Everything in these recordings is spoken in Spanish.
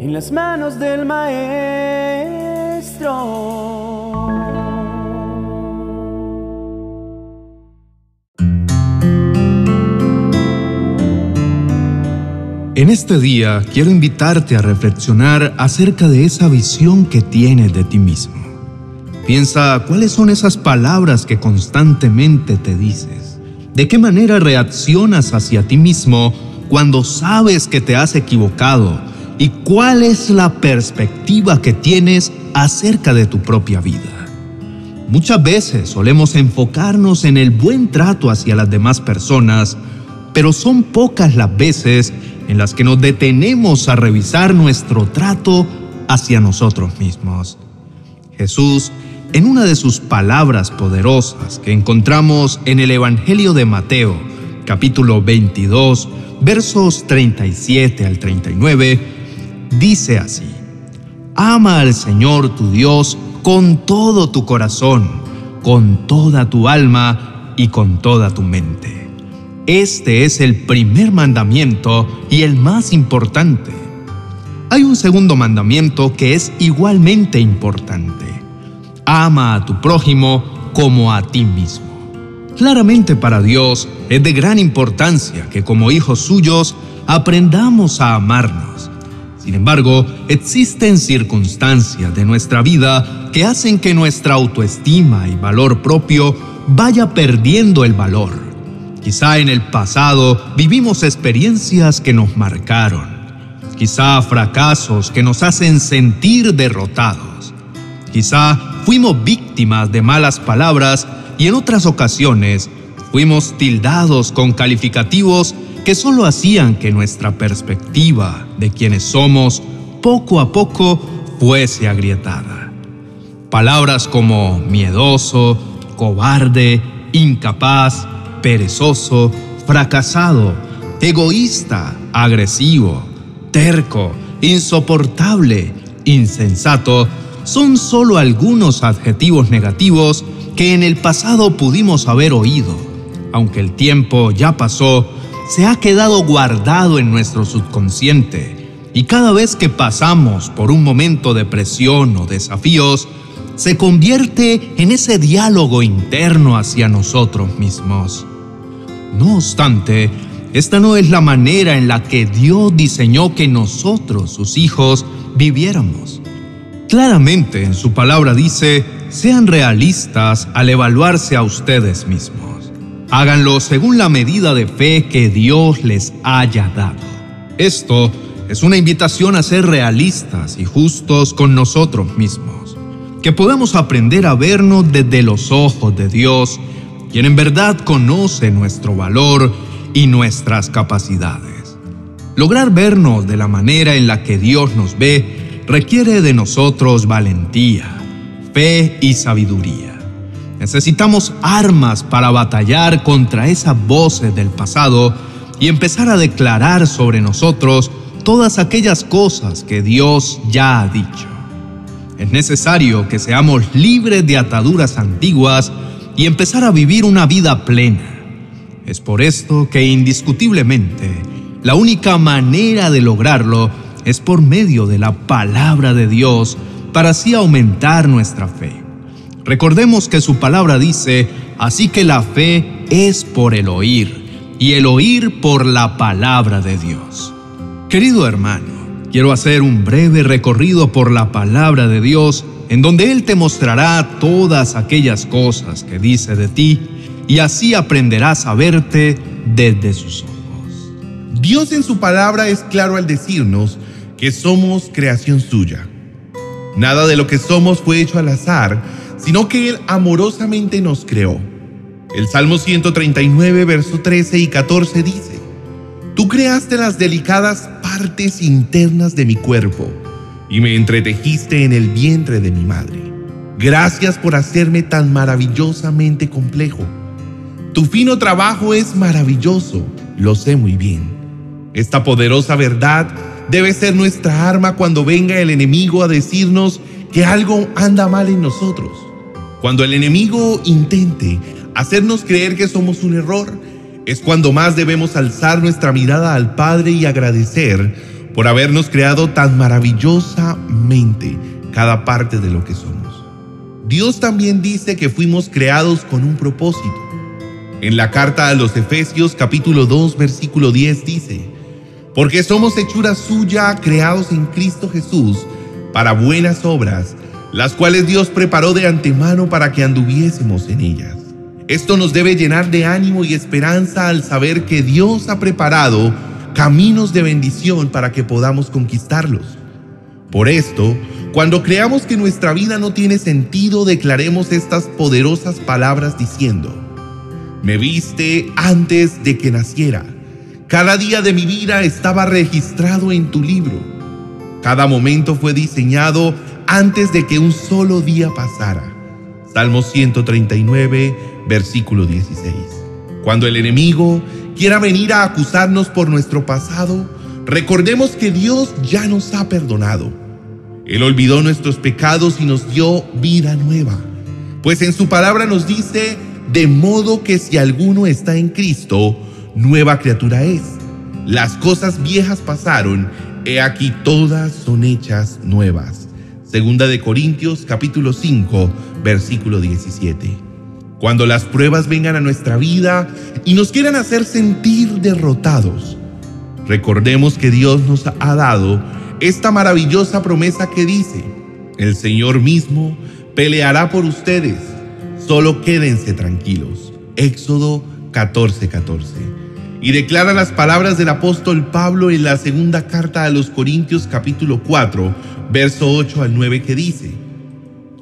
en las manos del Maestro. En este día quiero invitarte a reflexionar acerca de esa visión que tienes de ti mismo. Piensa cuáles son esas palabras que constantemente te dices. ¿De qué manera reaccionas hacia ti mismo cuando sabes que te has equivocado? ¿Y cuál es la perspectiva que tienes acerca de tu propia vida? Muchas veces solemos enfocarnos en el buen trato hacia las demás personas, pero son pocas las veces en las que nos detenemos a revisar nuestro trato hacia nosotros mismos. Jesús, en una de sus palabras poderosas que encontramos en el Evangelio de Mateo, capítulo 22, versos 37 al 39, dice así, Ama al Señor tu Dios con todo tu corazón, con toda tu alma y con toda tu mente. Este es el primer mandamiento y el más importante. Hay un segundo mandamiento que es igualmente importante. Ama a tu prójimo como a ti mismo. Claramente para Dios es de gran importancia que como hijos suyos aprendamos a amarnos. Sin embargo, existen circunstancias de nuestra vida que hacen que nuestra autoestima y valor propio vaya perdiendo el valor. Quizá en el pasado vivimos experiencias que nos marcaron, quizá fracasos que nos hacen sentir derrotados, quizá fuimos víctimas de malas palabras y en otras ocasiones fuimos tildados con calificativos que solo hacían que nuestra perspectiva de quienes somos poco a poco fuese agrietada. Palabras como miedoso, cobarde, incapaz, perezoso, fracasado, egoísta, agresivo, terco, insoportable, insensato, son solo algunos adjetivos negativos que en el pasado pudimos haber oído. Aunque el tiempo ya pasó, se ha quedado guardado en nuestro subconsciente y cada vez que pasamos por un momento de presión o desafíos, se convierte en ese diálogo interno hacia nosotros mismos. No obstante, esta no es la manera en la que Dios diseñó que nosotros, sus hijos, viviéramos. Claramente en su palabra dice, sean realistas al evaluarse a ustedes mismos. Háganlo según la medida de fe que Dios les haya dado. Esto es una invitación a ser realistas y justos con nosotros mismos, que podamos aprender a vernos desde los ojos de Dios quien en verdad conoce nuestro valor y nuestras capacidades. Lograr vernos de la manera en la que Dios nos ve requiere de nosotros valentía, fe y sabiduría. Necesitamos armas para batallar contra esas voces del pasado y empezar a declarar sobre nosotros todas aquellas cosas que Dios ya ha dicho. Es necesario que seamos libres de ataduras antiguas y empezar a vivir una vida plena. Es por esto que indiscutiblemente la única manera de lograrlo es por medio de la palabra de Dios para así aumentar nuestra fe. Recordemos que su palabra dice, así que la fe es por el oír y el oír por la palabra de Dios. Querido hermano, quiero hacer un breve recorrido por la palabra de Dios en donde Él te mostrará todas aquellas cosas que dice de ti, y así aprenderás a verte desde sus ojos. Dios en su palabra es claro al decirnos que somos creación suya. Nada de lo que somos fue hecho al azar, sino que Él amorosamente nos creó. El Salmo 139, verso 13 y 14 dice, Tú creaste las delicadas partes internas de mi cuerpo y me entretejiste en el vientre de mi madre. Gracias por hacerme tan maravillosamente complejo. Tu fino trabajo es maravilloso, lo sé muy bien. Esta poderosa verdad debe ser nuestra arma cuando venga el enemigo a decirnos que algo anda mal en nosotros. Cuando el enemigo intente hacernos creer que somos un error, es cuando más debemos alzar nuestra mirada al Padre y agradecer por habernos creado tan maravillosamente cada parte de lo que somos. Dios también dice que fuimos creados con un propósito. En la carta a los Efesios capítulo 2 versículo 10 dice, porque somos hechura suya creados en Cristo Jesús para buenas obras, las cuales Dios preparó de antemano para que anduviésemos en ellas. Esto nos debe llenar de ánimo y esperanza al saber que Dios ha preparado caminos de bendición para que podamos conquistarlos. Por esto, cuando creamos que nuestra vida no tiene sentido, declaremos estas poderosas palabras diciendo, me viste antes de que naciera. Cada día de mi vida estaba registrado en tu libro. Cada momento fue diseñado antes de que un solo día pasara. Salmo 139, versículo 16. Cuando el enemigo quiera venir a acusarnos por nuestro pasado, recordemos que Dios ya nos ha perdonado. Él olvidó nuestros pecados y nos dio vida nueva. Pues en su palabra nos dice, de modo que si alguno está en Cristo, nueva criatura es. Las cosas viejas pasaron, he aquí todas son hechas nuevas. Segunda de Corintios capítulo 5, versículo 17. Cuando las pruebas vengan a nuestra vida y nos quieran hacer sentir derrotados, recordemos que Dios nos ha dado esta maravillosa promesa que dice, el Señor mismo peleará por ustedes, solo quédense tranquilos. Éxodo 14:14. 14. Y declara las palabras del apóstol Pablo en la segunda carta a los Corintios capítulo 4, verso 8 al 9 que dice,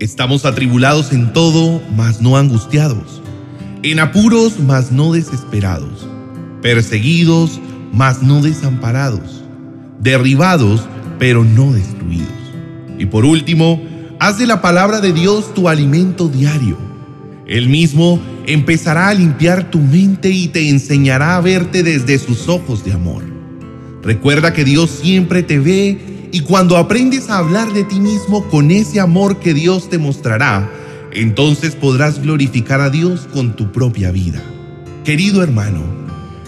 Estamos atribulados en todo, mas no angustiados, en apuros, mas no desesperados, perseguidos, mas no desamparados, derribados, pero no destruidos. Y por último, haz de la palabra de Dios tu alimento diario. Él mismo empezará a limpiar tu mente y te enseñará a verte desde sus ojos de amor. Recuerda que Dios siempre te ve y cuando aprendes a hablar de ti mismo con ese amor que Dios te mostrará, entonces podrás glorificar a Dios con tu propia vida. Querido hermano,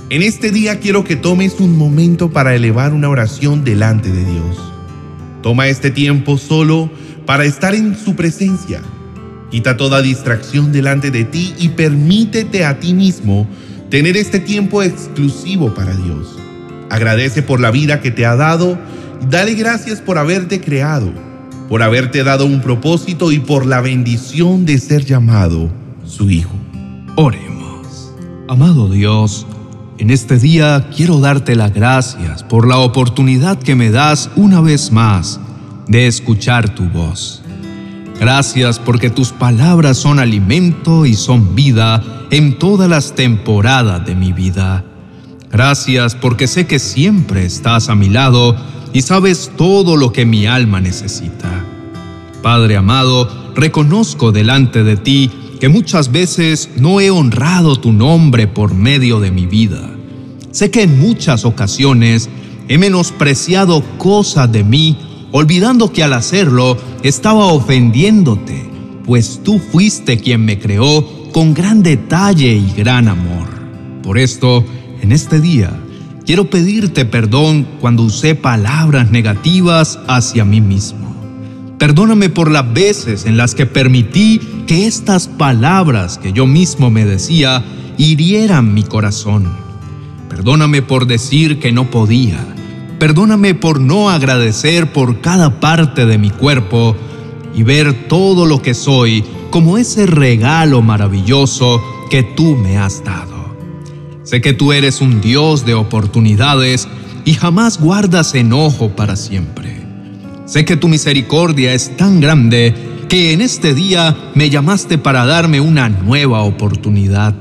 en este día quiero que tomes un momento para elevar una oración delante de Dios. Toma este tiempo solo para estar en su presencia. Quita toda distracción delante de ti y permítete a ti mismo tener este tiempo exclusivo para Dios. Agradece por la vida que te ha dado Dale gracias por haberte creado, por haberte dado un propósito y por la bendición de ser llamado su Hijo. Oremos. Amado Dios, en este día quiero darte las gracias por la oportunidad que me das una vez más de escuchar tu voz. Gracias porque tus palabras son alimento y son vida en todas las temporadas de mi vida. Gracias porque sé que siempre estás a mi lado y sabes todo lo que mi alma necesita. Padre amado, reconozco delante de ti que muchas veces no he honrado tu nombre por medio de mi vida. Sé que en muchas ocasiones he menospreciado cosas de mí, olvidando que al hacerlo estaba ofendiéndote, pues tú fuiste quien me creó con gran detalle y gran amor. Por esto, en este día, Quiero pedirte perdón cuando usé palabras negativas hacia mí mismo. Perdóname por las veces en las que permití que estas palabras que yo mismo me decía hirieran mi corazón. Perdóname por decir que no podía. Perdóname por no agradecer por cada parte de mi cuerpo y ver todo lo que soy como ese regalo maravilloso que tú me has dado. Sé que tú eres un Dios de oportunidades y jamás guardas enojo para siempre. Sé que tu misericordia es tan grande que en este día me llamaste para darme una nueva oportunidad.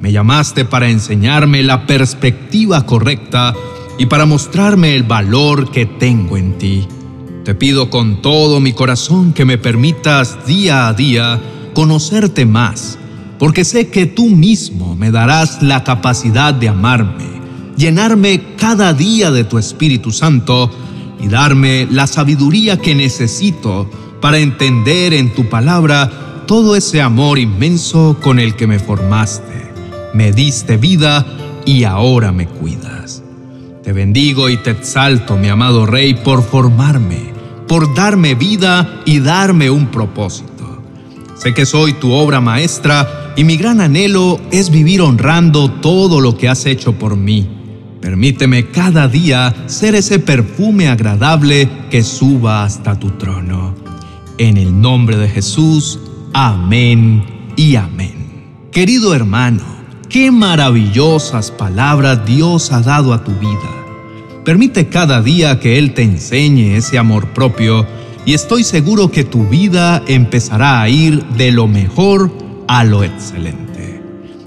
Me llamaste para enseñarme la perspectiva correcta y para mostrarme el valor que tengo en ti. Te pido con todo mi corazón que me permitas día a día conocerte más porque sé que tú mismo me darás la capacidad de amarme, llenarme cada día de tu Espíritu Santo y darme la sabiduría que necesito para entender en tu palabra todo ese amor inmenso con el que me formaste, me diste vida y ahora me cuidas. Te bendigo y te exalto, mi amado Rey, por formarme, por darme vida y darme un propósito. Sé que soy tu obra maestra y mi gran anhelo es vivir honrando todo lo que has hecho por mí. Permíteme cada día ser ese perfume agradable que suba hasta tu trono. En el nombre de Jesús, amén y amén. Querido hermano, qué maravillosas palabras Dios ha dado a tu vida. Permite cada día que Él te enseñe ese amor propio y estoy seguro que tu vida empezará a ir de lo mejor a lo excelente.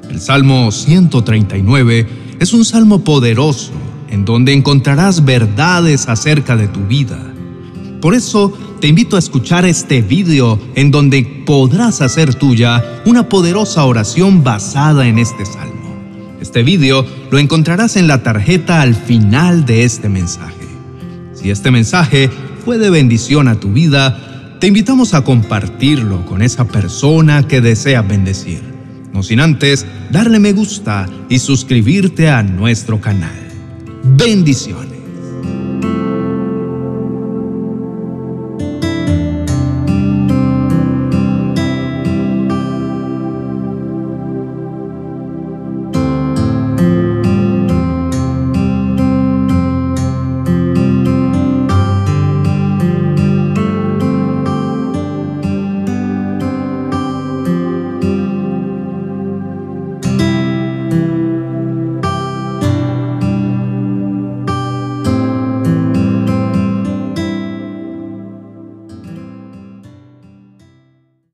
El Salmo 139 es un salmo poderoso en donde encontrarás verdades acerca de tu vida. Por eso te invito a escuchar este video en donde podrás hacer tuya una poderosa oración basada en este salmo. Este video lo encontrarás en la tarjeta al final de este mensaje. Si este mensaje fue de bendición a tu vida, te invitamos a compartirlo con esa persona que deseas bendecir. No sin antes darle me gusta y suscribirte a nuestro canal. Bendiciones.